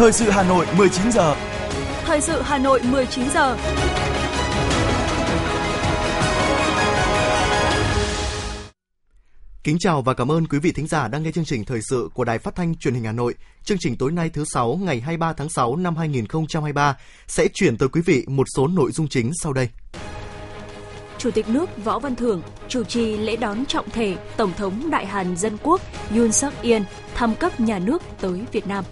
Thời sự Hà Nội 19 giờ. Thời sự Hà Nội 19 giờ. Kính chào và cảm ơn quý vị thính giả đang nghe chương trình thời sự của Đài Phát thanh Truyền hình Hà Nội. Chương trình tối nay thứ sáu ngày 23 tháng 6 năm 2023 sẽ chuyển tới quý vị một số nội dung chính sau đây. Chủ tịch nước Võ Văn Thưởng chủ trì lễ đón trọng thể Tổng thống Đại Hàn Dân Quốc Yoon suk yeol thăm cấp nhà nước tới Việt Nam.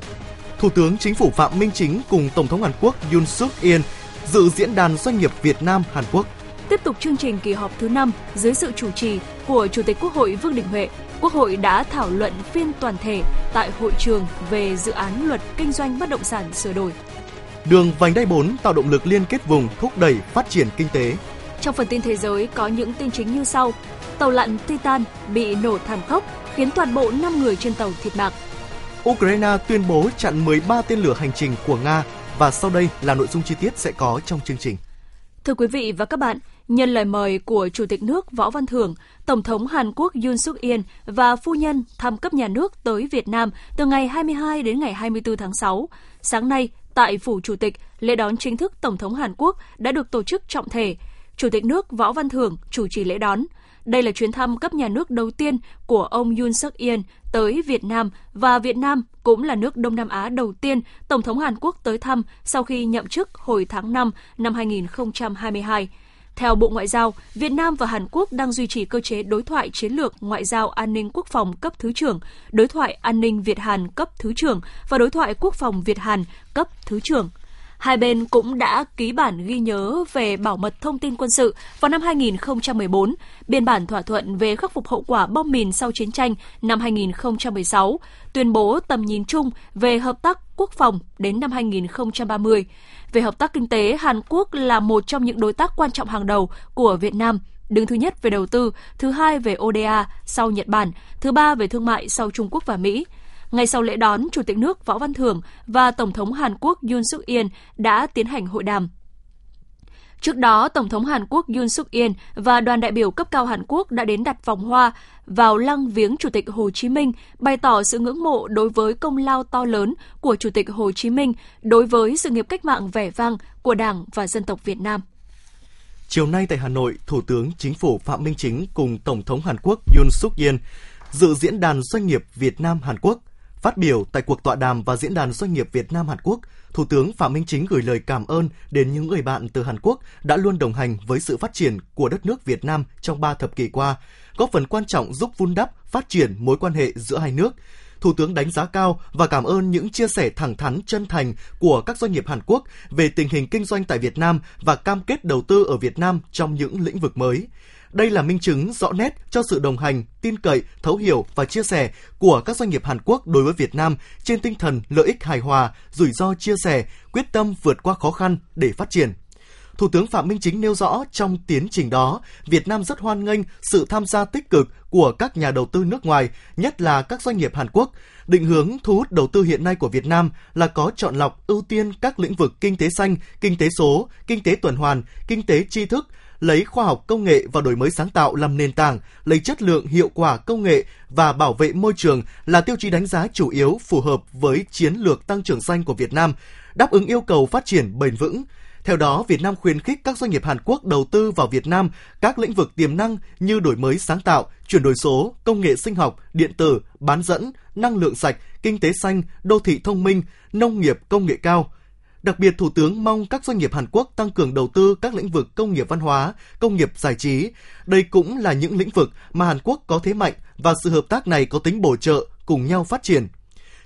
Thủ tướng Chính phủ Phạm Minh Chính cùng Tổng thống Hàn Quốc Yoon suk yeol dự diễn đàn doanh nghiệp Việt Nam Hàn Quốc. Tiếp tục chương trình kỳ họp thứ 5 dưới sự chủ trì của Chủ tịch Quốc hội Vương Đình Huệ, Quốc hội đã thảo luận phiên toàn thể tại hội trường về dự án luật kinh doanh bất động sản sửa đổi. Đường vành đai 4 tạo động lực liên kết vùng thúc đẩy phát triển kinh tế. Trong phần tin thế giới có những tin chính như sau. Tàu lặn Titan bị nổ thảm khốc khiến toàn bộ 5 người trên tàu thiệt mạng. Ukraine tuyên bố chặn 13 tên lửa hành trình của Nga và sau đây là nội dung chi tiết sẽ có trong chương trình. Thưa quý vị và các bạn, nhân lời mời của Chủ tịch nước Võ Văn Thưởng, Tổng thống Hàn Quốc Yoon suk yeol và phu nhân thăm cấp nhà nước tới Việt Nam từ ngày 22 đến ngày 24 tháng 6. Sáng nay, tại Phủ Chủ tịch, lễ đón chính thức Tổng thống Hàn Quốc đã được tổ chức trọng thể. Chủ tịch nước Võ Văn Thưởng chủ trì lễ đón. Đây là chuyến thăm cấp nhà nước đầu tiên của ông Yoon suk yeol tới Việt Nam và Việt Nam cũng là nước Đông Nam Á đầu tiên Tổng thống Hàn Quốc tới thăm sau khi nhậm chức hồi tháng 5 năm 2022. Theo Bộ Ngoại giao, Việt Nam và Hàn Quốc đang duy trì cơ chế đối thoại chiến lược ngoại giao an ninh quốc phòng cấp thứ trưởng, đối thoại an ninh Việt Hàn cấp thứ trưởng và đối thoại quốc phòng Việt Hàn cấp thứ trưởng. Hai bên cũng đã ký bản ghi nhớ về bảo mật thông tin quân sự vào năm 2014, biên bản thỏa thuận về khắc phục hậu quả bom mìn sau chiến tranh năm 2016, tuyên bố tầm nhìn chung về hợp tác quốc phòng đến năm 2030. Về hợp tác kinh tế, Hàn Quốc là một trong những đối tác quan trọng hàng đầu của Việt Nam, đứng thứ nhất về đầu tư, thứ hai về ODA sau Nhật Bản, thứ ba về thương mại sau Trung Quốc và Mỹ. Ngay sau lễ đón, Chủ tịch nước Võ Văn Thưởng và Tổng thống Hàn Quốc Yoon suk yeol đã tiến hành hội đàm. Trước đó, Tổng thống Hàn Quốc Yoon suk yeol và đoàn đại biểu cấp cao Hàn Quốc đã đến đặt vòng hoa vào lăng viếng Chủ tịch Hồ Chí Minh, bày tỏ sự ngưỡng mộ đối với công lao to lớn của Chủ tịch Hồ Chí Minh đối với sự nghiệp cách mạng vẻ vang của Đảng và dân tộc Việt Nam. Chiều nay tại Hà Nội, Thủ tướng Chính phủ Phạm Minh Chính cùng Tổng thống Hàn Quốc Yoon suk yeol dự diễn đàn doanh nghiệp Việt Nam Hàn Quốc Phát biểu tại cuộc tọa đàm và diễn đàn doanh nghiệp Việt Nam Hàn Quốc, Thủ tướng Phạm Minh Chính gửi lời cảm ơn đến những người bạn từ Hàn Quốc đã luôn đồng hành với sự phát triển của đất nước Việt Nam trong ba thập kỷ qua, góp phần quan trọng giúp vun đắp, phát triển mối quan hệ giữa hai nước. Thủ tướng đánh giá cao và cảm ơn những chia sẻ thẳng thắn chân thành của các doanh nghiệp Hàn Quốc về tình hình kinh doanh tại Việt Nam và cam kết đầu tư ở Việt Nam trong những lĩnh vực mới. Đây là minh chứng rõ nét cho sự đồng hành, tin cậy, thấu hiểu và chia sẻ của các doanh nghiệp Hàn Quốc đối với Việt Nam trên tinh thần lợi ích hài hòa, rủi ro chia sẻ, quyết tâm vượt qua khó khăn để phát triển. Thủ tướng Phạm Minh Chính nêu rõ trong tiến trình đó, Việt Nam rất hoan nghênh sự tham gia tích cực của các nhà đầu tư nước ngoài, nhất là các doanh nghiệp Hàn Quốc. Định hướng thu hút đầu tư hiện nay của Việt Nam là có chọn lọc ưu tiên các lĩnh vực kinh tế xanh, kinh tế số, kinh tế tuần hoàn, kinh tế tri thức, lấy khoa học công nghệ và đổi mới sáng tạo làm nền tảng, lấy chất lượng hiệu quả công nghệ và bảo vệ môi trường là tiêu chí đánh giá chủ yếu phù hợp với chiến lược tăng trưởng xanh của Việt Nam, đáp ứng yêu cầu phát triển bền vững. Theo đó, Việt Nam khuyến khích các doanh nghiệp Hàn Quốc đầu tư vào Việt Nam các lĩnh vực tiềm năng như đổi mới sáng tạo, chuyển đổi số, công nghệ sinh học, điện tử, bán dẫn, năng lượng sạch, kinh tế xanh, đô thị thông minh, nông nghiệp công nghệ cao – Đặc biệt, Thủ tướng mong các doanh nghiệp Hàn Quốc tăng cường đầu tư các lĩnh vực công nghiệp văn hóa, công nghiệp giải trí. Đây cũng là những lĩnh vực mà Hàn Quốc có thế mạnh và sự hợp tác này có tính bổ trợ, cùng nhau phát triển.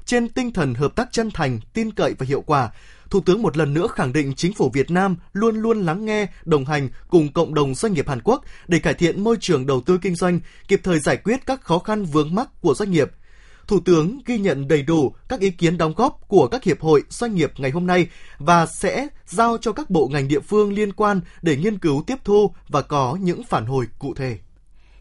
Trên tinh thần hợp tác chân thành, tin cậy và hiệu quả, Thủ tướng một lần nữa khẳng định chính phủ Việt Nam luôn luôn lắng nghe, đồng hành cùng cộng đồng doanh nghiệp Hàn Quốc để cải thiện môi trường đầu tư kinh doanh, kịp thời giải quyết các khó khăn vướng mắc của doanh nghiệp – Thủ tướng ghi nhận đầy đủ các ý kiến đóng góp của các hiệp hội doanh nghiệp ngày hôm nay và sẽ giao cho các bộ ngành địa phương liên quan để nghiên cứu tiếp thu và có những phản hồi cụ thể.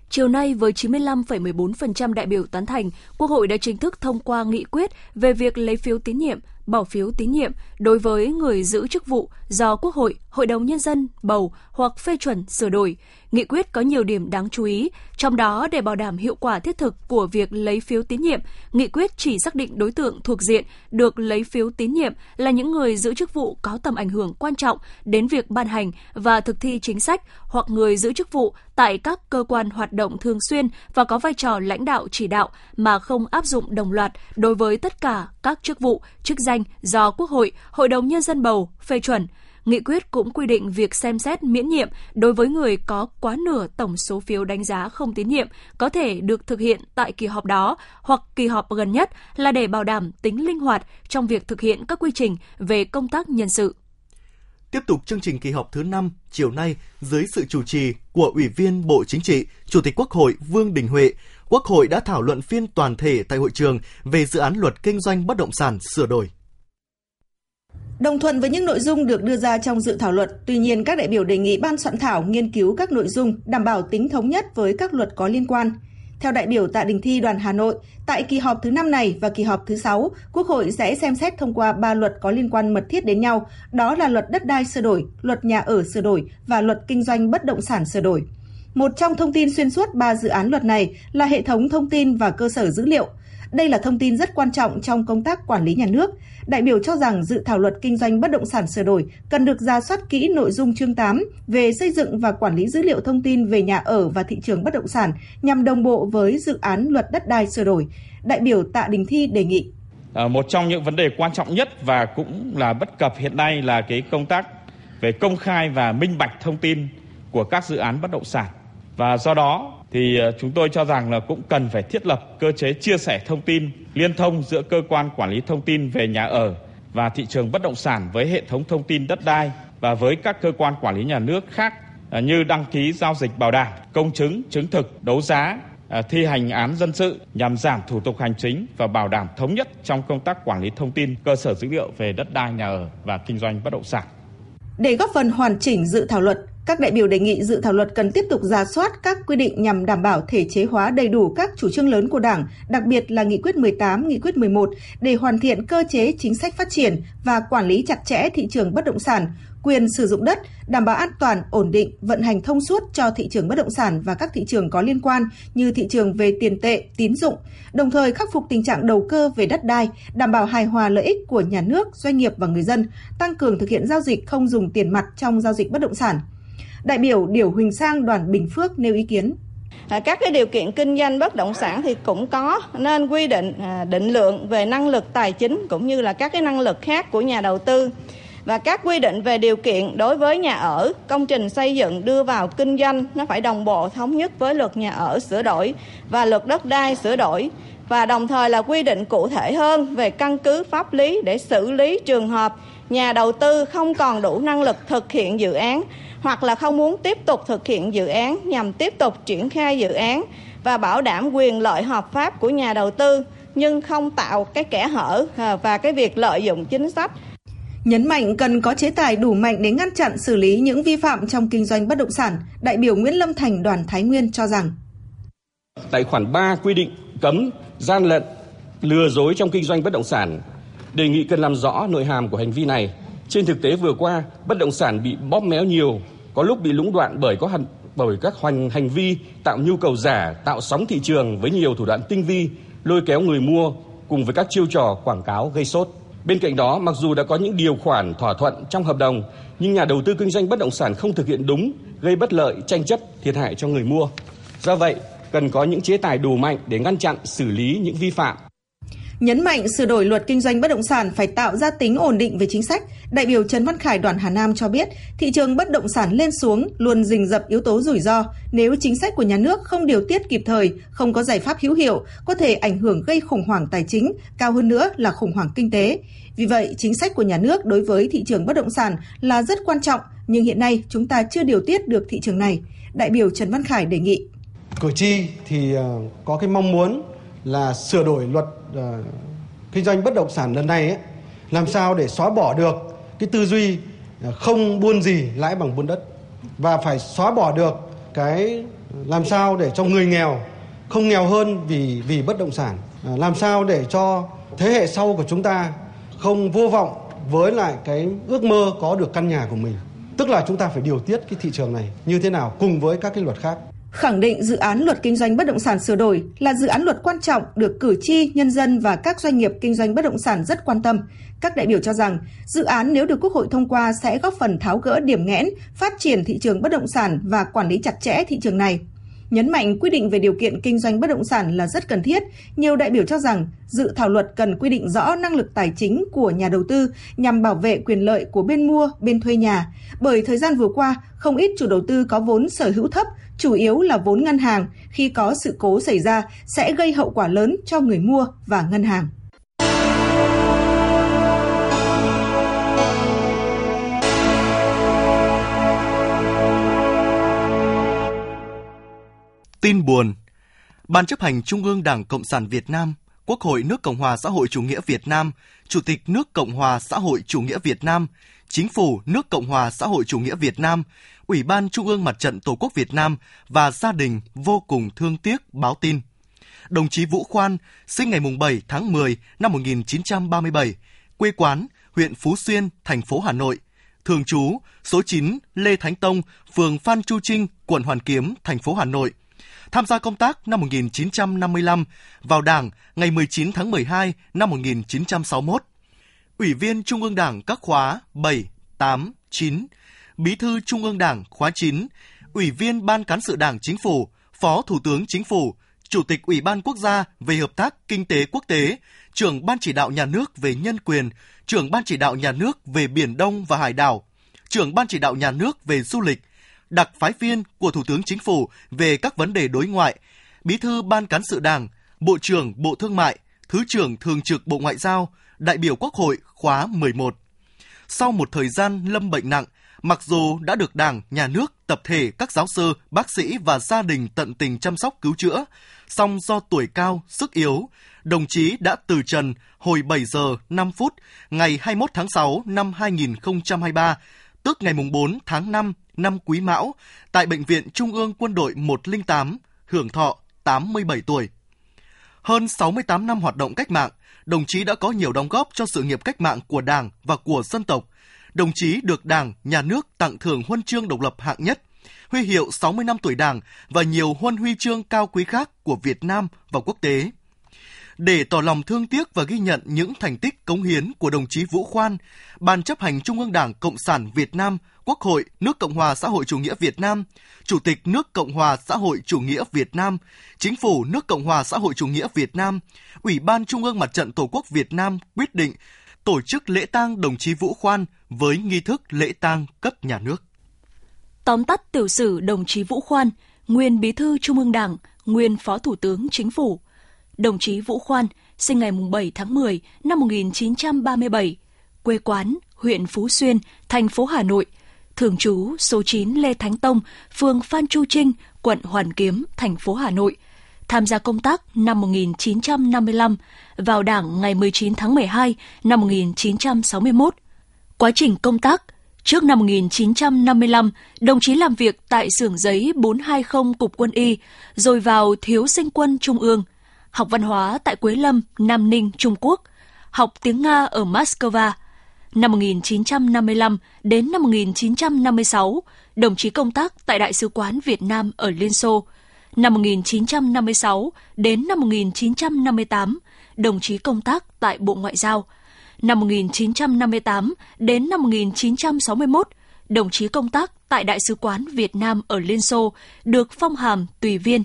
Chiều nay với 95,14% đại biểu tán thành, Quốc hội đã chính thức thông qua nghị quyết về việc lấy phiếu tín nhiệm bỏ phiếu tín nhiệm đối với người giữ chức vụ do Quốc hội, Hội đồng Nhân dân bầu hoặc phê chuẩn sửa đổi. Nghị quyết có nhiều điểm đáng chú ý, trong đó để bảo đảm hiệu quả thiết thực của việc lấy phiếu tín nhiệm, nghị quyết chỉ xác định đối tượng thuộc diện được lấy phiếu tín nhiệm là những người giữ chức vụ có tầm ảnh hưởng quan trọng đến việc ban hành và thực thi chính sách hoặc người giữ chức vụ tại các cơ quan hoạt động thường xuyên và có vai trò lãnh đạo chỉ đạo mà không áp dụng đồng loạt đối với tất cả các chức vụ, chức danh do Quốc hội, Hội đồng Nhân dân bầu, phê chuẩn. Nghị quyết cũng quy định việc xem xét miễn nhiệm đối với người có quá nửa tổng số phiếu đánh giá không tín nhiệm có thể được thực hiện tại kỳ họp đó hoặc kỳ họp gần nhất là để bảo đảm tính linh hoạt trong việc thực hiện các quy trình về công tác nhân sự. Tiếp tục chương trình kỳ họp thứ 5 chiều nay dưới sự chủ trì của Ủy viên Bộ Chính trị, Chủ tịch Quốc hội Vương Đình Huệ, Quốc hội đã thảo luận phiên toàn thể tại hội trường về dự án luật kinh doanh bất động sản sửa đổi. Đồng thuận với những nội dung được đưa ra trong dự thảo luật, tuy nhiên các đại biểu đề nghị ban soạn thảo nghiên cứu các nội dung đảm bảo tính thống nhất với các luật có liên quan. Theo đại biểu Tạ Đình Thi đoàn Hà Nội, tại kỳ họp thứ 5 này và kỳ họp thứ 6, Quốc hội sẽ xem xét thông qua ba luật có liên quan mật thiết đến nhau, đó là luật đất đai sửa đổi, luật nhà ở sửa đổi và luật kinh doanh bất động sản sửa đổi. Một trong thông tin xuyên suốt ba dự án luật này là hệ thống thông tin và cơ sở dữ liệu – đây là thông tin rất quan trọng trong công tác quản lý nhà nước. Đại biểu cho rằng dự thảo luật kinh doanh bất động sản sửa đổi cần được ra soát kỹ nội dung chương 8 về xây dựng và quản lý dữ liệu thông tin về nhà ở và thị trường bất động sản nhằm đồng bộ với dự án luật đất đai sửa đổi. Đại biểu Tạ Đình Thi đề nghị. À, một trong những vấn đề quan trọng nhất và cũng là bất cập hiện nay là cái công tác về công khai và minh bạch thông tin của các dự án bất động sản. Và do đó thì ờ, chúng tôi cho rằng là cũng cần phải thiết lập cơ chế chia sẻ thông tin liên thông giữa cơ quan quản lý thông tin về nhà ở và thị trường bất động sản với hệ thống thông tin đất đai và với các cơ quan quản lý nhà nước khác ờ, như đăng ký giao dịch bảo đảm, công chứng, chứng thực, đấu giá, ờ, thi hành án dân sự nhằm giảm thủ tục hành chính và bảo đảm thống nhất trong công tác quản lý thông tin cơ sở dữ liệu về đất đai nhà ở và kinh doanh bất động sản. Để góp phần hoàn chỉnh dự thảo luật, các đại biểu đề nghị dự thảo luật cần tiếp tục ra soát các quy định nhằm đảm bảo thể chế hóa đầy đủ các chủ trương lớn của Đảng, đặc biệt là Nghị quyết 18, Nghị quyết 11 để hoàn thiện cơ chế chính sách phát triển và quản lý chặt chẽ thị trường bất động sản, quyền sử dụng đất, đảm bảo an toàn, ổn định, vận hành thông suốt cho thị trường bất động sản và các thị trường có liên quan như thị trường về tiền tệ, tín dụng, đồng thời khắc phục tình trạng đầu cơ về đất đai, đảm bảo hài hòa lợi ích của nhà nước, doanh nghiệp và người dân, tăng cường thực hiện giao dịch không dùng tiền mặt trong giao dịch bất động sản. Đại biểu Điểu Huỳnh Sang đoàn Bình Phước nêu ý kiến. À, các cái điều kiện kinh doanh bất động sản thì cũng có nên quy định à, định lượng về năng lực tài chính cũng như là các cái năng lực khác của nhà đầu tư và các quy định về điều kiện đối với nhà ở, công trình xây dựng đưa vào kinh doanh nó phải đồng bộ thống nhất với luật nhà ở sửa đổi và luật đất đai sửa đổi và đồng thời là quy định cụ thể hơn về căn cứ pháp lý để xử lý trường hợp nhà đầu tư không còn đủ năng lực thực hiện dự án hoặc là không muốn tiếp tục thực hiện dự án nhằm tiếp tục triển khai dự án và bảo đảm quyền lợi hợp pháp của nhà đầu tư nhưng không tạo cái kẽ hở à, và cái việc lợi dụng chính sách Nhấn mạnh cần có chế tài đủ mạnh để ngăn chặn xử lý những vi phạm trong kinh doanh bất động sản, đại biểu Nguyễn Lâm Thành đoàn Thái Nguyên cho rằng Tại khoản 3 quy định cấm gian lận, lừa dối trong kinh doanh bất động sản, đề nghị cần làm rõ nội hàm của hành vi này. Trên thực tế vừa qua, bất động sản bị bóp méo nhiều, có lúc bị lũng đoạn bởi có hành, bởi các hành hành vi tạo nhu cầu giả, tạo sóng thị trường với nhiều thủ đoạn tinh vi, lôi kéo người mua cùng với các chiêu trò quảng cáo gây sốt. Bên cạnh đó, mặc dù đã có những điều khoản thỏa thuận trong hợp đồng, nhưng nhà đầu tư kinh doanh bất động sản không thực hiện đúng, gây bất lợi, tranh chấp, thiệt hại cho người mua. Do vậy, cần có những chế tài đủ mạnh để ngăn chặn, xử lý những vi phạm. Nhấn mạnh sửa đổi luật kinh doanh bất động sản phải tạo ra tính ổn định về chính sách, đại biểu Trần Văn Khải đoàn Hà Nam cho biết, thị trường bất động sản lên xuống luôn rình rập yếu tố rủi ro. Nếu chính sách của nhà nước không điều tiết kịp thời, không có giải pháp hữu hiệu, có thể ảnh hưởng gây khủng hoảng tài chính, cao hơn nữa là khủng hoảng kinh tế. Vì vậy, chính sách của nhà nước đối với thị trường bất động sản là rất quan trọng, nhưng hiện nay chúng ta chưa điều tiết được thị trường này. Đại biểu Trần Văn Khải đề nghị. Cử tri thì ờ, có cái mong muốn là sửa đổi luật uh, kinh doanh bất động sản lần này ấy, làm sao để xóa bỏ được cái tư duy ờ, không buôn gì lãi bằng buôn đất và phải xóa bỏ được cái làm sao để cho người nghèo không nghèo hơn vì vì bất động sản ờ, làm sao để cho thế hệ sau của chúng ta không vô vọng với lại cái ước mơ có được căn nhà của mình. Tức là chúng ta phải điều tiết cái thị trường này như thế nào cùng với các cái luật khác khẳng định dự án luật kinh doanh bất động sản sửa đổi là dự án luật quan trọng được cử tri, nhân dân và các doanh nghiệp kinh doanh bất động sản rất quan tâm. Các đại biểu cho rằng, dự án nếu được Quốc hội thông qua sẽ góp phần tháo gỡ điểm nghẽn, phát triển thị trường bất động sản và quản lý chặt chẽ thị trường này. Nhấn mạnh quy định về điều kiện kinh doanh bất động sản là rất cần thiết, nhiều đại biểu cho rằng dự thảo luật cần quy định rõ năng lực tài chính của nhà đầu tư nhằm bảo vệ quyền lợi của bên mua, bên thuê nhà. Bởi thời gian vừa qua, không ít chủ đầu tư có vốn sở hữu thấp, chủ yếu là vốn ngân hàng, khi có sự cố xảy ra sẽ gây hậu quả lớn cho người mua và ngân hàng. Tin buồn Ban chấp hành Trung ương Đảng Cộng sản Việt Nam, Quốc hội nước Cộng hòa xã hội chủ nghĩa Việt Nam, Chủ tịch nước Cộng hòa xã hội chủ nghĩa Việt Nam, Chính phủ nước Cộng hòa xã hội chủ nghĩa Việt Nam, Ủy ban Trung ương Mặt trận Tổ quốc Việt Nam và gia đình vô cùng thương tiếc báo tin. Đồng chí Vũ Khoan, sinh ngày 7 tháng 10 năm 1937, quê quán huyện Phú Xuyên, thành phố Hà Nội, thường trú số 9 Lê Thánh Tông, phường Phan Chu Trinh, quận Hoàn Kiếm, thành phố Hà Nội, tham gia công tác năm 1955, vào Đảng ngày 19 tháng 12 năm 1961. Ủy viên Trung ương Đảng các khóa 7, 8, 9, Bí thư Trung ương Đảng khóa 9, Ủy viên Ban Cán sự Đảng Chính phủ, Phó Thủ tướng Chính phủ, Chủ tịch Ủy ban Quốc gia về Hợp tác Kinh tế Quốc tế, trưởng Ban chỉ đạo nhà nước về nhân quyền, trưởng Ban chỉ đạo nhà nước về Biển Đông và Hải đảo, trưởng Ban chỉ đạo nhà nước về du lịch, đặc phái viên của Thủ tướng Chính phủ về các vấn đề đối ngoại, Bí thư Ban Cán sự Đảng, Bộ trưởng Bộ Thương mại, Thứ trưởng Thường trực Bộ Ngoại giao, đại biểu Quốc hội khóa 11. Sau một thời gian lâm bệnh nặng, mặc dù đã được Đảng, Nhà nước, tập thể các giáo sư, bác sĩ và gia đình tận tình chăm sóc cứu chữa, song do tuổi cao, sức yếu, đồng chí đã từ trần hồi 7 giờ 5 phút ngày 21 tháng 6 năm 2023, tức ngày 4 tháng 5 năm Quý Mão, tại Bệnh viện Trung ương Quân đội 108, hưởng thọ 87 tuổi. Hơn 68 năm hoạt động cách mạng, đồng chí đã có nhiều đóng góp cho sự nghiệp cách mạng của Đảng và của dân tộc. Đồng chí được Đảng, Nhà nước tặng thưởng huân chương độc lập hạng nhất, huy hiệu 60 năm tuổi Đảng và nhiều huân huy chương cao quý khác của Việt Nam và quốc tế. Để tỏ lòng thương tiếc và ghi nhận những thành tích cống hiến của đồng chí Vũ Khoan, Ban chấp hành Trung ương Đảng Cộng sản Việt Nam, Quốc hội nước Cộng hòa xã hội chủ nghĩa Việt Nam, Chủ tịch nước Cộng hòa xã hội chủ nghĩa Việt Nam, Chính phủ nước Cộng hòa xã hội chủ nghĩa Việt Nam, Ủy ban Trung ương Mặt trận Tổ quốc Việt Nam quyết định tổ chức lễ tang đồng chí Vũ Khoan với nghi thức lễ tang cấp nhà nước. Tóm tắt tiểu sử đồng chí Vũ Khoan, nguyên Bí thư Trung ương Đảng, nguyên Phó Thủ tướng Chính phủ. Đồng chí Vũ Khoan, sinh ngày 7 tháng 10 năm 1937, quê quán huyện Phú Xuyên, thành phố Hà Nội, thường trú số 9 Lê Thánh Tông, phường Phan Chu Trinh, quận Hoàn Kiếm, thành phố Hà Nội. Tham gia công tác năm 1955, vào Đảng ngày 19 tháng 12 năm 1961. Quá trình công tác, trước năm 1955, đồng chí làm việc tại xưởng giấy 420 Cục Quân y, rồi vào Thiếu sinh quân Trung ương, học văn hóa tại Quế Lâm, Nam Ninh, Trung Quốc, học tiếng Nga ở Moscow. Năm 1955 đến năm 1956, đồng chí công tác tại Đại sứ quán Việt Nam ở Liên Xô. Năm 1956 đến năm 1958, đồng chí công tác tại Bộ Ngoại giao. Năm 1958 đến năm 1961, đồng chí công tác tại Đại sứ quán Việt Nam ở Liên Xô, được phong hàm tùy viên.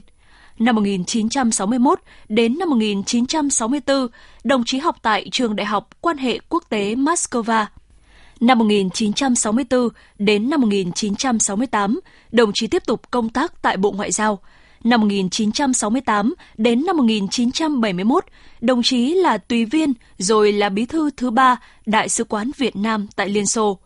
Năm 1961 đến năm 1964, đồng chí học tại Trường Đại học Quan hệ Quốc tế Moscow. Năm 1964 đến năm 1968, đồng chí tiếp tục công tác tại Bộ Ngoại giao. Năm 1968 đến năm 1971, đồng chí là tùy viên rồi là bí thư thứ ba Đại sứ quán Việt Nam tại Liên Xô.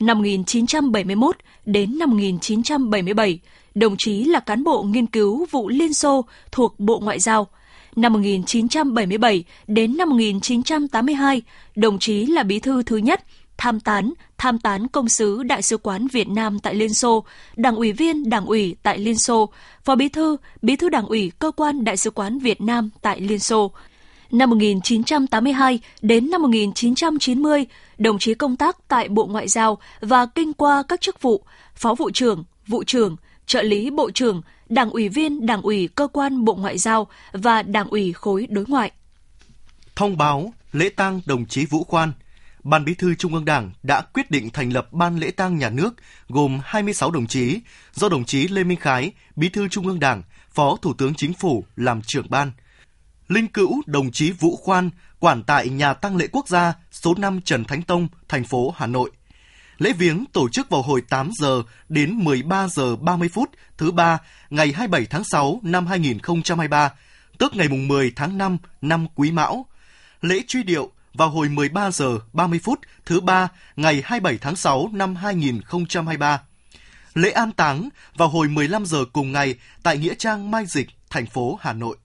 Năm 1971 đến năm 1977, đồng chí là cán bộ nghiên cứu vụ Liên Xô thuộc Bộ Ngoại giao. Năm 1977 đến năm 1982, đồng chí là bí thư thứ nhất tham tán, tham tán công sứ Đại sứ quán Việt Nam tại Liên Xô, đảng ủy viên đảng ủy tại Liên Xô, phó bí thư, bí thư đảng ủy cơ quan Đại sứ quán Việt Nam tại Liên Xô. Năm 1982 đến năm 1990, đồng chí công tác tại Bộ Ngoại giao và kinh qua các chức vụ Phó vụ trưởng, vụ trưởng, trợ lý bộ trưởng, đảng ủy viên đảng ủy cơ quan Bộ Ngoại giao và đảng ủy khối đối ngoại. Thông báo lễ tang đồng chí Vũ Khoan, Ban Bí thư Trung ương Đảng đã quyết định thành lập Ban lễ tang nhà nước gồm 26 đồng chí do đồng chí Lê Minh Khái, Bí thư Trung ương Đảng, Phó Thủ tướng Chính phủ làm trưởng ban. Linh cữu đồng chí Vũ Khoan quản tại nhà tang lễ quốc gia số 5 Trần Thánh Tông, thành phố Hà Nội. Lễ viếng tổ chức vào hồi 8 giờ đến 13 giờ 30 phút thứ ba ngày 27 tháng 6 năm 2023, tức ngày mùng 10 tháng 5 năm Quý Mão. Lễ truy điệu vào hồi 13 giờ 30 phút thứ ba ngày 27 tháng 6 năm 2023. Lễ an táng vào hồi 15 giờ cùng ngày tại Nghĩa Trang Mai Dịch, thành phố Hà Nội.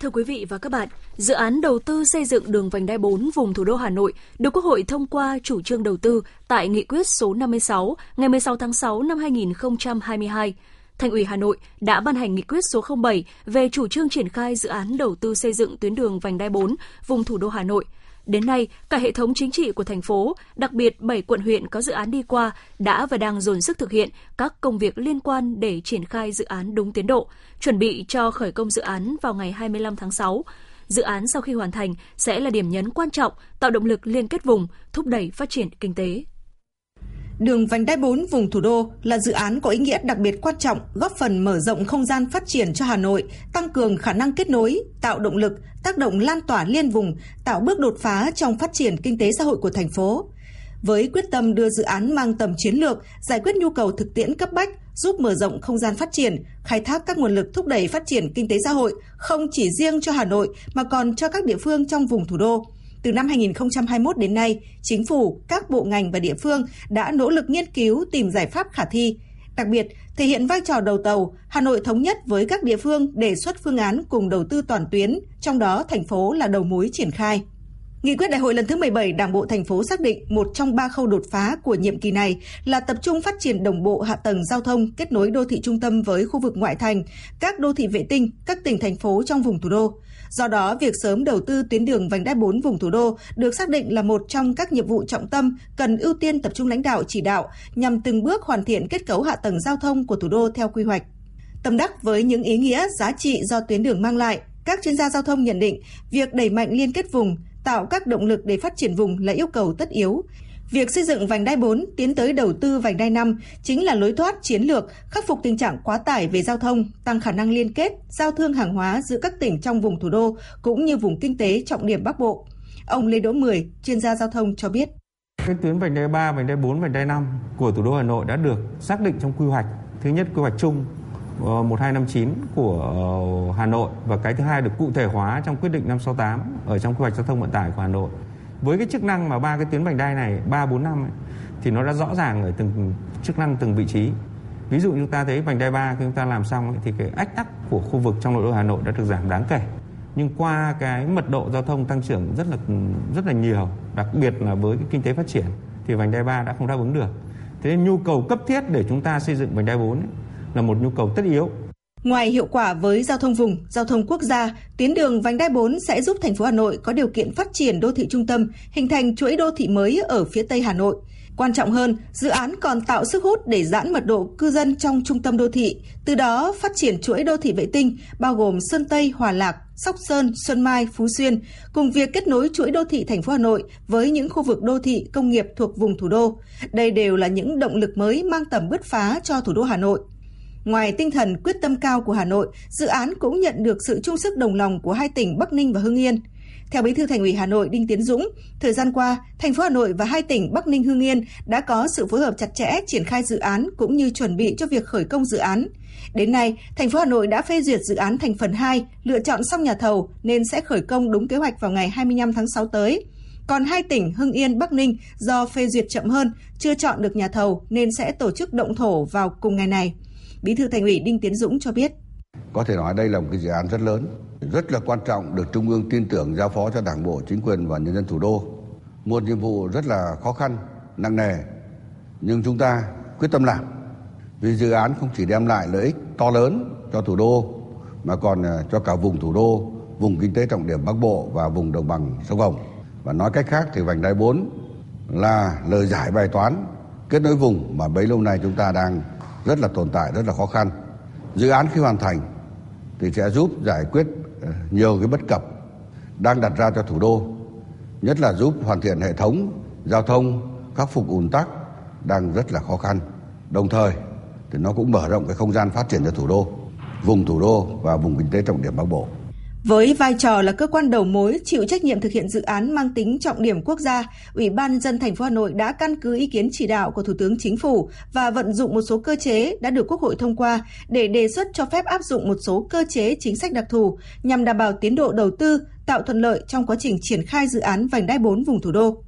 Thưa quý vị và các bạn, dự án đầu tư xây dựng đường vành đai 4 vùng thủ đô Hà Nội được Quốc hội thông qua chủ trương đầu tư tại nghị quyết số 56 ngày 16 tháng 6 năm 2022. Thành ủy Hà Nội đã ban hành nghị quyết số 07 về chủ trương triển khai dự án đầu tư xây dựng tuyến đường vành đai 4 vùng thủ đô Hà Nội. Đến nay, cả hệ thống chính trị của thành phố, đặc biệt 7 quận huyện có dự án đi qua, đã và đang dồn sức thực hiện các công việc liên quan để triển khai dự án đúng tiến độ, chuẩn bị cho khởi công dự án vào ngày 25 tháng 6. Dự án sau khi hoàn thành sẽ là điểm nhấn quan trọng, tạo động lực liên kết vùng, thúc đẩy phát triển kinh tế. Đường vành đai 4 vùng thủ đô là dự án có ý nghĩa đặc biệt quan trọng, góp phần mở rộng không gian phát triển cho Hà Nội, tăng cường khả năng kết nối, tạo động lực, tác động lan tỏa liên vùng, tạo bước đột phá trong phát triển kinh tế xã hội của thành phố. Với quyết tâm đưa dự án mang tầm chiến lược, giải quyết nhu cầu thực tiễn cấp bách, giúp mở rộng không gian phát triển, khai thác các nguồn lực thúc đẩy phát triển kinh tế xã hội, không chỉ riêng cho Hà Nội mà còn cho các địa phương trong vùng thủ đô từ năm 2021 đến nay, chính phủ, các bộ ngành và địa phương đã nỗ lực nghiên cứu tìm giải pháp khả thi. Đặc biệt, thể hiện vai trò đầu tàu, Hà Nội thống nhất với các địa phương đề xuất phương án cùng đầu tư toàn tuyến, trong đó thành phố là đầu mối triển khai. Nghị quyết đại hội lần thứ 17 Đảng bộ thành phố xác định một trong ba khâu đột phá của nhiệm kỳ này là tập trung phát triển đồng bộ hạ tầng giao thông kết nối đô thị trung tâm với khu vực ngoại thành, các đô thị vệ tinh, các tỉnh thành phố trong vùng thủ đô. Do đó, việc sớm đầu tư tuyến đường vành đai 4 vùng thủ đô được xác định là một trong các nhiệm vụ trọng tâm cần ưu tiên tập trung lãnh đạo chỉ đạo nhằm từng bước hoàn thiện kết cấu hạ tầng giao thông của thủ đô theo quy hoạch. Tâm đắc với những ý nghĩa, giá trị do tuyến đường mang lại, các chuyên gia giao thông nhận định việc đẩy mạnh liên kết vùng, tạo các động lực để phát triển vùng là yêu cầu tất yếu. Việc xây dựng vành đai 4 tiến tới đầu tư vành đai 5 chính là lối thoát chiến lược, khắc phục tình trạng quá tải về giao thông, tăng khả năng liên kết, giao thương hàng hóa giữa các tỉnh trong vùng thủ đô cũng như vùng kinh tế trọng điểm Bắc Bộ. Ông Lê Đỗ Mười, chuyên gia giao thông cho biết. Cái tuyến vành đai 3, vành đai 4, vành đai 5 của thủ đô Hà Nội đã được xác định trong quy hoạch. Thứ nhất quy hoạch chung ờ, 1259 của ờ, Hà Nội và cái thứ hai được cụ thể hóa trong quyết định 568 ở trong quy hoạch giao thông vận tải của Hà Nội với cái chức năng mà ba cái tuyến vành đai này ba bốn năm ấy, thì nó đã rõ ràng ở từng chức năng từng vị trí. Ví dụ chúng ta thấy vành đai ba khi chúng ta làm xong ấy, thì cái ách tắc của khu vực trong nội đô Hà Nội đã được giảm đáng kể. Nhưng qua cái mật độ giao thông tăng trưởng rất là rất là nhiều đặc biệt là với cái kinh tế phát triển thì vành đai ba đã không đáp ứng được. Thế nên nhu cầu cấp thiết để chúng ta xây dựng vành đai 4 ấy, là một nhu cầu tất yếu. Ngoài hiệu quả với giao thông vùng, giao thông quốc gia, tuyến đường vành đai 4 sẽ giúp thành phố Hà Nội có điều kiện phát triển đô thị trung tâm, hình thành chuỗi đô thị mới ở phía Tây Hà Nội. Quan trọng hơn, dự án còn tạo sức hút để giãn mật độ cư dân trong trung tâm đô thị, từ đó phát triển chuỗi đô thị vệ tinh bao gồm Sơn Tây, Hòa Lạc, Sóc Sơn, Xuân Mai, Phú Xuyên, cùng việc kết nối chuỗi đô thị thành phố Hà Nội với những khu vực đô thị công nghiệp thuộc vùng thủ đô. Đây đều là những động lực mới mang tầm bứt phá cho thủ đô Hà Nội. Ngoài tinh thần quyết tâm cao của Hà Nội, dự án cũng nhận được sự chung sức đồng lòng của hai tỉnh Bắc Ninh và Hưng Yên. Theo Bí thư Thành ủy Hà Nội Đinh Tiến Dũng, thời gian qua, thành phố Hà Nội và hai tỉnh Bắc Ninh Hưng Yên đã có sự phối hợp chặt chẽ triển khai dự án cũng như chuẩn bị cho việc khởi công dự án. Đến nay, thành phố Hà Nội đã phê duyệt dự án thành phần 2, lựa chọn xong nhà thầu nên sẽ khởi công đúng kế hoạch vào ngày 25 tháng 6 tới. Còn hai tỉnh Hưng Yên, Bắc Ninh do phê duyệt chậm hơn, chưa chọn được nhà thầu nên sẽ tổ chức động thổ vào cùng ngày này. Bí thư Thành ủy Đinh Tiến Dũng cho biết. Có thể nói đây là một cái dự án rất lớn, rất là quan trọng được Trung ương tin tưởng giao phó cho Đảng bộ, chính quyền và nhân dân thủ đô. Một nhiệm vụ rất là khó khăn, nặng nề, nhưng chúng ta quyết tâm làm. Vì dự án không chỉ đem lại lợi ích to lớn cho thủ đô mà còn à, cho cả vùng thủ đô, vùng kinh tế trọng điểm Bắc Bộ và vùng đồng bằng sông Hồng. Và nói cách khác thì vành đai 4 là lời giải bài toán kết nối vùng mà bấy lâu nay chúng ta đang rất là tồn tại, rất là khó khăn. Dự án khi hoàn thành thì sẽ giúp giải quyết ờ, nhiều cái bất cập đang đặt ra cho thủ đô, nhất là giúp hoàn thiện hệ thống giao thông, khắc phục ùn tắc đang rất là khó khăn. Đồng thời thì nó cũng mở rộng cái không gian phát triển cho thủ đô, vùng thủ đô và vùng kinh tế trọng điểm Bắc Bộ. Với vai trò là cơ quan đầu mối chịu trách nhiệm thực hiện dự án mang tính trọng điểm quốc gia, Ủy ban dân thành phố Hà Nội đã căn cứ ý kiến chỉ đạo của Thủ tướng Chính phủ và vận dụng một số cơ chế đã được Quốc hội thông qua để đề xuất cho phép áp dụng một số cơ chế chính sách đặc thù nhằm đảm bảo tiến độ đầu tư, tạo thuận lợi trong quá trình triển khai dự án vành đai 4 vùng thủ đô.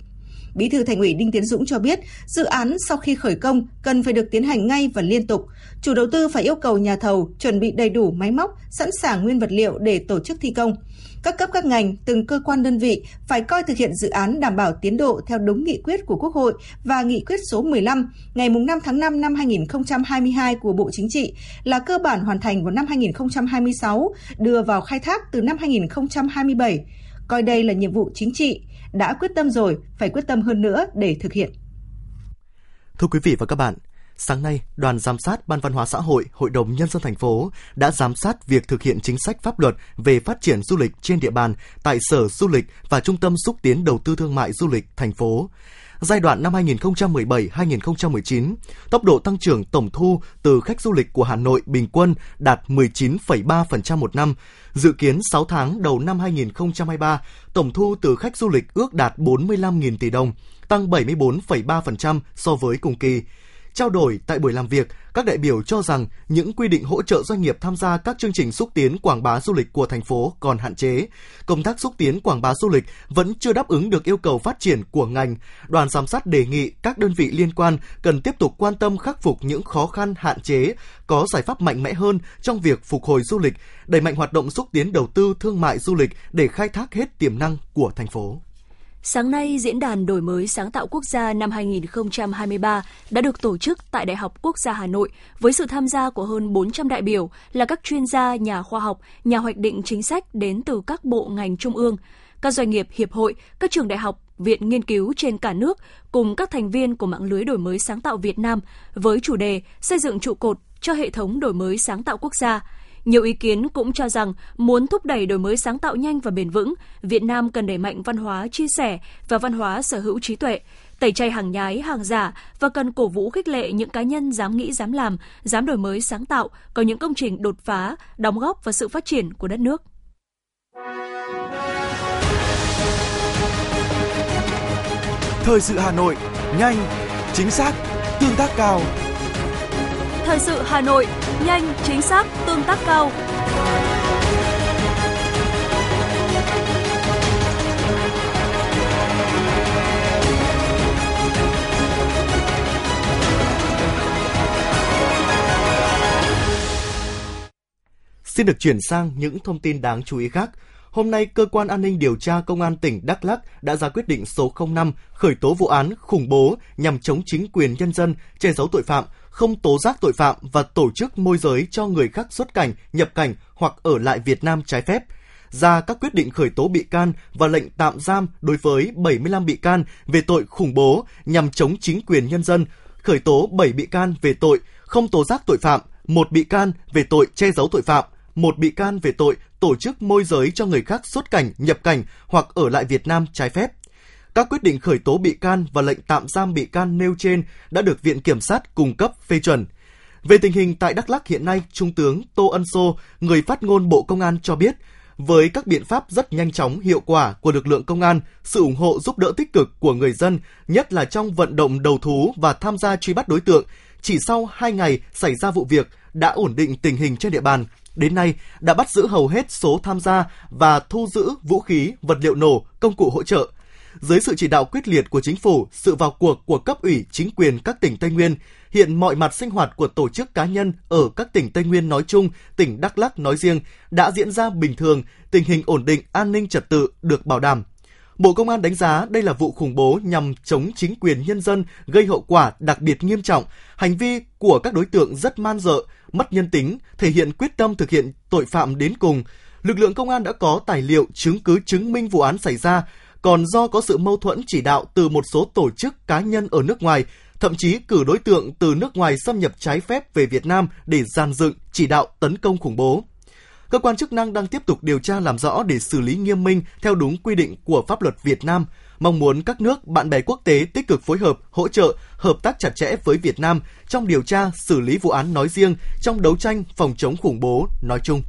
Bí thư Thành ủy Đinh Tiến Dũng cho biết, dự án sau khi khởi công cần phải được tiến hành ngay và liên tục. Chủ đầu tư phải yêu cầu nhà thầu chuẩn bị đầy đủ máy móc, sẵn sàng nguyên vật liệu để tổ chức thi công. Các cấp các ngành, từng cơ quan đơn vị phải coi thực hiện dự án đảm bảo tiến độ theo đúng nghị quyết của Quốc hội và nghị quyết số 15 ngày 5 tháng 5 năm 2022 của Bộ Chính trị là cơ bản hoàn thành vào năm 2026, đưa vào khai thác từ năm 2027. Coi đây là nhiệm vụ chính trị, đã quyết tâm rồi, phải quyết tâm hơn nữa để thực hiện. Thưa quý vị và các bạn, sáng nay, đoàn giám sát Ban Văn hóa xã hội Hội đồng Nhân dân thành phố đã giám sát việc thực hiện chính sách pháp luật về phát triển du lịch trên địa bàn tại Sở Du lịch và Trung tâm xúc tiến đầu tư thương mại du lịch thành phố giai đoạn năm 2017-2019, tốc độ tăng trưởng tổng thu từ khách du lịch của Hà Nội bình quân đạt 19,3% một năm. Dự kiến 6 tháng đầu năm 2023, tổng thu từ khách du lịch ước đạt 45.000 tỷ đồng, tăng 74,3% so với cùng kỳ. Trao đổi tại buổi làm việc, các đại biểu cho rằng những quy định hỗ trợ doanh nghiệp tham gia các chương trình xúc tiến quảng bá du lịch của thành phố còn hạn chế. Công tác xúc tiến quảng bá du lịch vẫn chưa đáp ứng được yêu cầu phát triển của ngành. Đoàn giám sát đề nghị các đơn vị liên quan cần tiếp tục quan tâm khắc phục những khó khăn hạn chế, có giải pháp mạnh mẽ hơn trong việc phục hồi du lịch, đẩy mạnh hoạt động xúc tiến đầu tư thương mại du lịch để khai thác hết tiềm năng của thành phố. Sáng nay, Diễn đàn Đổi mới sáng tạo quốc gia năm 2023 đã được tổ chức tại Đại học Quốc gia Hà Nội với sự tham gia của hơn 400 đại biểu là các chuyên gia, nhà khoa học, nhà hoạch định chính sách đến từ các bộ ngành trung ương, các doanh nghiệp, hiệp hội, các trường đại học, viện nghiên cứu trên cả nước cùng các thành viên của mạng lưới đổi mới sáng tạo Việt Nam với chủ đề xây dựng trụ cột cho hệ thống đổi mới sáng tạo quốc gia – nhiều ý kiến cũng cho rằng muốn thúc đẩy đổi mới sáng tạo nhanh và bền vững, Việt Nam cần đẩy mạnh văn hóa chia sẻ và văn hóa sở hữu trí tuệ, tẩy chay hàng nhái, hàng giả và cần cổ vũ khích lệ những cá nhân dám nghĩ, dám làm, dám đổi mới sáng tạo, có những công trình đột phá, đóng góp vào sự phát triển của đất nước. Thời sự Hà Nội, nhanh, chính xác, tương tác cao. Thời sự Hà Nội, nhanh, chính xác, tương tác cao. Xin được chuyển sang những thông tin đáng chú ý khác. Hôm nay, Cơ quan An ninh Điều tra Công an tỉnh Đắk Lắc đã ra quyết định số 05 khởi tố vụ án khủng bố nhằm chống chính quyền nhân dân, che giấu tội phạm, không tố giác tội phạm và tổ chức môi giới cho người khác xuất cảnh, nhập cảnh hoặc ở lại Việt Nam trái phép ra các quyết định khởi tố bị can và lệnh tạm giam đối với 75 bị can về tội khủng bố nhằm chống chính quyền nhân dân, khởi tố 7 bị can về tội không tố giác tội phạm, một bị can về tội che giấu tội phạm, một bị can về tội tổ chức môi giới cho người khác xuất cảnh, nhập cảnh hoặc ở lại Việt Nam trái phép. Các quyết định khởi tố bị can và lệnh tạm giam bị can nêu trên đã được Viện Kiểm sát cung cấp phê chuẩn. Về tình hình tại Đắk Lắk hiện nay, Trung tướng Tô Ân Sô, người phát ngôn Bộ Công an cho biết, với các biện pháp rất nhanh chóng, hiệu quả của lực lượng công an, sự ủng hộ giúp đỡ tích cực của người dân, nhất là trong vận động đầu thú và tham gia truy bắt đối tượng, chỉ sau 2 ngày xảy ra vụ việc đã ổn định tình hình trên địa bàn. Đến nay, đã bắt giữ hầu hết số tham gia và thu giữ vũ khí, vật liệu nổ, công cụ hỗ trợ, dưới sự chỉ đạo quyết liệt của chính phủ, sự vào cuộc của cấp ủy chính quyền các tỉnh Tây Nguyên, hiện mọi mặt sinh hoạt của tổ chức cá nhân ở các tỉnh Tây Nguyên nói chung, tỉnh Đắk Lắk nói riêng đã diễn ra bình thường, tình hình ổn định an ninh trật tự được bảo đảm. Bộ Công an đánh giá đây là vụ khủng bố nhằm chống chính quyền nhân dân gây hậu quả đặc biệt nghiêm trọng. Hành vi của các đối tượng rất man dợ, mất nhân tính, thể hiện quyết tâm thực hiện tội phạm đến cùng. Lực lượng công an đã có tài liệu chứng cứ chứng minh vụ án xảy ra, còn do có sự mâu thuẫn chỉ đạo từ một số tổ chức cá nhân ở nước ngoài, thậm chí cử đối tượng từ nước ngoài xâm nhập trái phép về Việt Nam để gian dựng, chỉ đạo tấn công khủng bố. Cơ quan chức năng đang tiếp tục điều tra làm rõ để xử lý nghiêm minh theo đúng quy định của pháp luật Việt Nam. Mong muốn các nước, bạn bè quốc tế tích cực phối hợp, hỗ trợ, hợp tác chặt chẽ với Việt Nam trong điều tra, xử lý vụ án nói riêng, trong đấu tranh phòng chống khủng bố nói chung.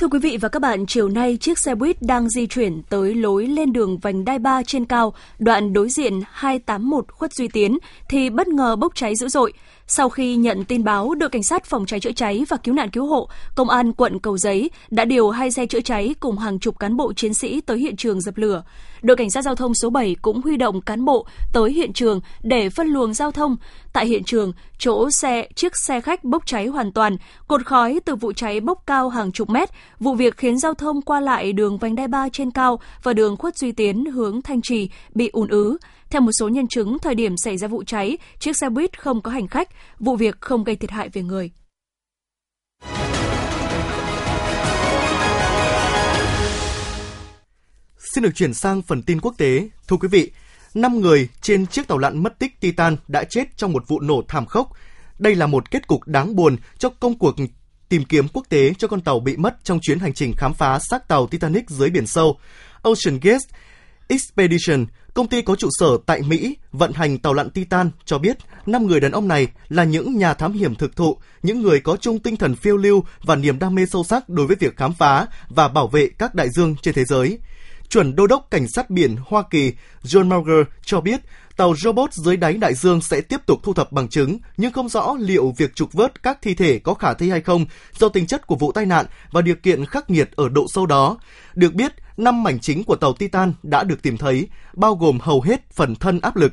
Thưa quý vị và các bạn, chiều nay chiếc xe buýt đang di chuyển tới lối lên đường vành đai 3 trên cao, đoạn đối diện 281 Khuất Duy Tiến thì bất ngờ bốc cháy dữ dội. Sau khi nhận tin báo, đội cảnh sát phòng cháy chữa cháy và cứu nạn cứu hộ, công an quận Cầu Giấy đã điều hai xe chữa cháy cùng hàng chục cán bộ chiến sĩ tới hiện trường dập lửa. Đội cảnh sát giao thông số 7 cũng huy động cán bộ tới hiện trường để phân luồng giao thông. Tại hiện trường, chỗ xe chiếc xe khách bốc cháy hoàn toàn, cột khói từ vụ cháy bốc cao hàng chục mét, vụ việc khiến giao thông qua lại đường vành đai 3 trên cao và đường Khuất Duy Tiến hướng Thanh Trì bị ùn ứ. Theo một số nhân chứng, thời điểm xảy ra vụ cháy, chiếc xe buýt không có hành khách, vụ việc không gây thiệt hại về người. Xin được chuyển sang phần tin quốc tế. Thưa quý vị, 5 người trên chiếc tàu lặn mất tích Titan đã chết trong một vụ nổ thảm khốc. Đây là một kết cục đáng buồn cho công cuộc tìm kiếm quốc tế cho con tàu bị mất trong chuyến hành trình khám phá xác tàu Titanic dưới biển sâu. Ocean Gate Expedition, công ty có trụ sở tại Mỹ, vận hành tàu lặn Titan cho biết 5 người đàn ông này là những nhà thám hiểm thực thụ, những người có chung tinh thần phiêu lưu và niềm đam mê sâu sắc đối với việc khám phá và bảo vệ các đại dương trên thế giới. Chuẩn đô đốc cảnh sát biển Hoa Kỳ John Mauger cho biết tàu robot dưới đáy đại dương sẽ tiếp tục thu thập bằng chứng, nhưng không rõ liệu việc trục vớt các thi thể có khả thi hay không do tính chất của vụ tai nạn và điều kiện khắc nghiệt ở độ sâu đó. Được biết, năm mảnh chính của tàu Titan đã được tìm thấy, bao gồm hầu hết phần thân áp lực.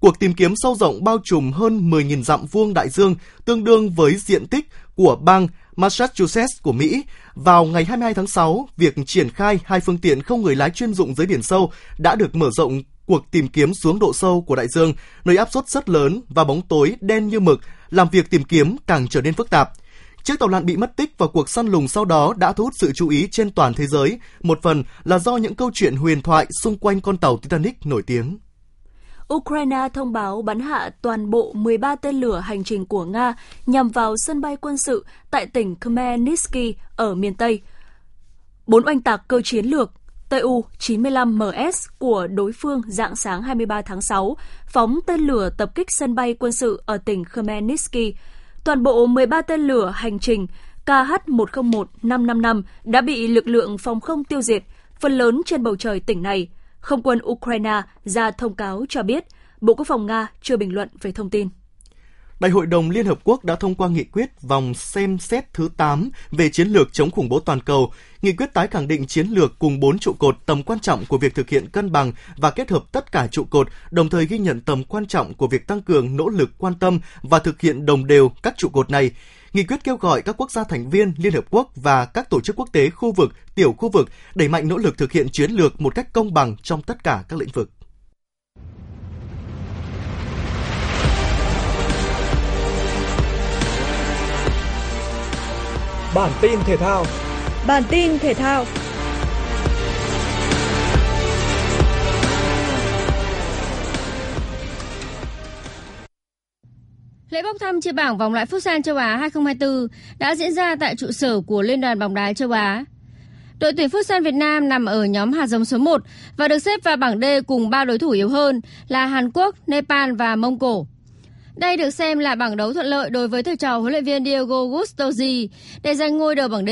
Cuộc tìm kiếm sâu rộng bao trùm hơn 10.000 dặm vuông đại dương, tương đương với diện tích của bang Massachusetts của Mỹ. Vào ngày 22 tháng 6, việc triển khai hai phương tiện không người lái chuyên dụng dưới biển sâu đã được mở rộng cuộc tìm kiếm xuống độ sâu của đại dương, nơi áp suất rất lớn và bóng tối đen như mực, làm việc tìm kiếm càng trở nên phức tạp. Chiếc tàu lặn bị mất tích và cuộc săn lùng sau đó đã thu hút sự chú ý trên toàn thế giới, một phần là do những câu chuyện huyền thoại xung quanh con tàu Titanic nổi tiếng. Ukraine thông báo bắn hạ toàn bộ 13 tên lửa hành trình của Nga nhằm vào sân bay quân sự tại tỉnh Khmelnytsky ở miền Tây. Bốn oanh tạc cơ chiến lược Tu-95MS của đối phương dạng sáng 23 tháng 6 phóng tên lửa tập kích sân bay quân sự ở tỉnh Khmelnytsky. Toàn bộ 13 tên lửa hành trình KH-101-555 đã bị lực lượng phòng không tiêu diệt, phần lớn trên bầu trời tỉnh này – không quân Ukraine ra thông cáo cho biết Bộ Quốc phòng Nga chưa bình luận về thông tin. Đại hội đồng Liên Hợp Quốc đã thông qua nghị quyết vòng xem xét thứ 8 về chiến lược chống khủng bố toàn cầu. Nghị quyết tái khẳng định chiến lược cùng 4 trụ cột tầm quan trọng của việc thực hiện cân bằng và kết hợp tất cả trụ cột, đồng thời ghi nhận tầm quan trọng của việc tăng cường nỗ lực quan tâm và thực hiện đồng đều các trụ cột này. Nghị quyết kêu gọi các quốc gia thành viên Liên Hợp Quốc và các tổ chức quốc tế khu vực, tiểu khu vực đẩy mạnh nỗ lực thực hiện chiến lược một cách công bằng trong tất cả các lĩnh vực. Bản tin thể thao Bản tin thể thao Lễ bốc thăm chia bảng vòng loại Futsal châu Á 2024 đã diễn ra tại trụ sở của Liên đoàn bóng đá châu Á. Đội tuyển Futsal Việt Nam nằm ở nhóm hạt giống số 1 và được xếp vào bảng D cùng 3 đối thủ yếu hơn là Hàn Quốc, Nepal và Mông Cổ. Đây được xem là bảng đấu thuận lợi đối với thầy trò huấn luyện viên Diego Gustozi để giành ngôi đầu bảng D.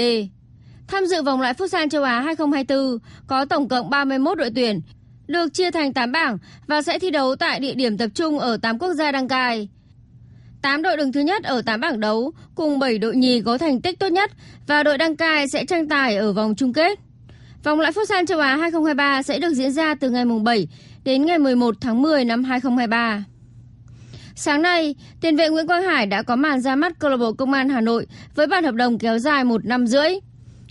Tham dự vòng loại Futsal châu Á 2024 có tổng cộng 31 đội tuyển, được chia thành 8 bảng và sẽ thi đấu tại địa điểm tập trung ở 8 quốc gia đăng cai. 8 đội đứng thứ nhất ở 8 bảng đấu cùng 7 đội nhì có thành tích tốt nhất và đội đăng cai sẽ tranh tài ở vòng chung kết. Vòng loại Futsal châu Á 2023 sẽ được diễn ra từ ngày 7 đến ngày 11 tháng 10 năm 2023. Sáng nay, tiền vệ Nguyễn Quang Hải đã có màn ra mắt câu lạc bộ Công an Hà Nội với bản hợp đồng kéo dài một năm rưỡi.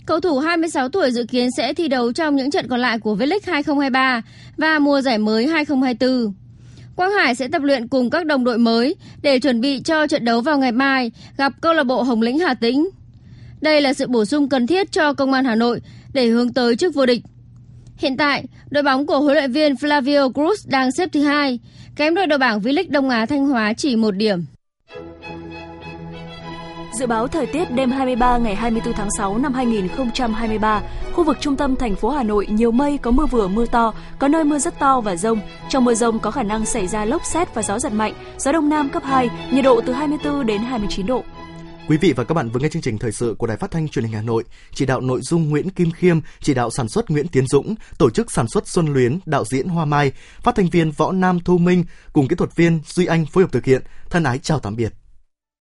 Cầu thủ 26 tuổi dự kiến sẽ thi đấu trong những trận còn lại của V-League 2023 và mùa giải mới 2024. Quang Hải sẽ tập luyện cùng các đồng đội mới để chuẩn bị cho trận đấu vào ngày mai gặp câu lạc bộ Hồng Lĩnh Hà Tĩnh. Đây là sự bổ sung cần thiết cho công an Hà Nội để hướng tới chức vô địch. Hiện tại, đội bóng của huấn luyện viên Flavio Cruz đang xếp thứ hai, kém đội đầu bảng V-League Đông Á Thanh Hóa chỉ một điểm. Dự báo thời tiết đêm 23 ngày 24 tháng 6 năm 2023, khu vực trung tâm thành phố Hà Nội nhiều mây có mưa vừa mưa to, có nơi mưa rất to và rông. Trong mưa rông có khả năng xảy ra lốc xét và gió giật mạnh, gió đông nam cấp 2, nhiệt độ từ 24 đến 29 độ. Quý vị và các bạn vừa nghe chương trình thời sự của Đài Phát thanh Truyền hình Hà Nội, chỉ đạo nội dung Nguyễn Kim Khiêm, chỉ đạo sản xuất Nguyễn Tiến Dũng, tổ chức sản xuất Xuân Luyến, đạo diễn Hoa Mai, phát thanh viên Võ Nam Thu Minh cùng kỹ thuật viên Duy Anh phối hợp thực hiện. Thân ái chào tạm biệt.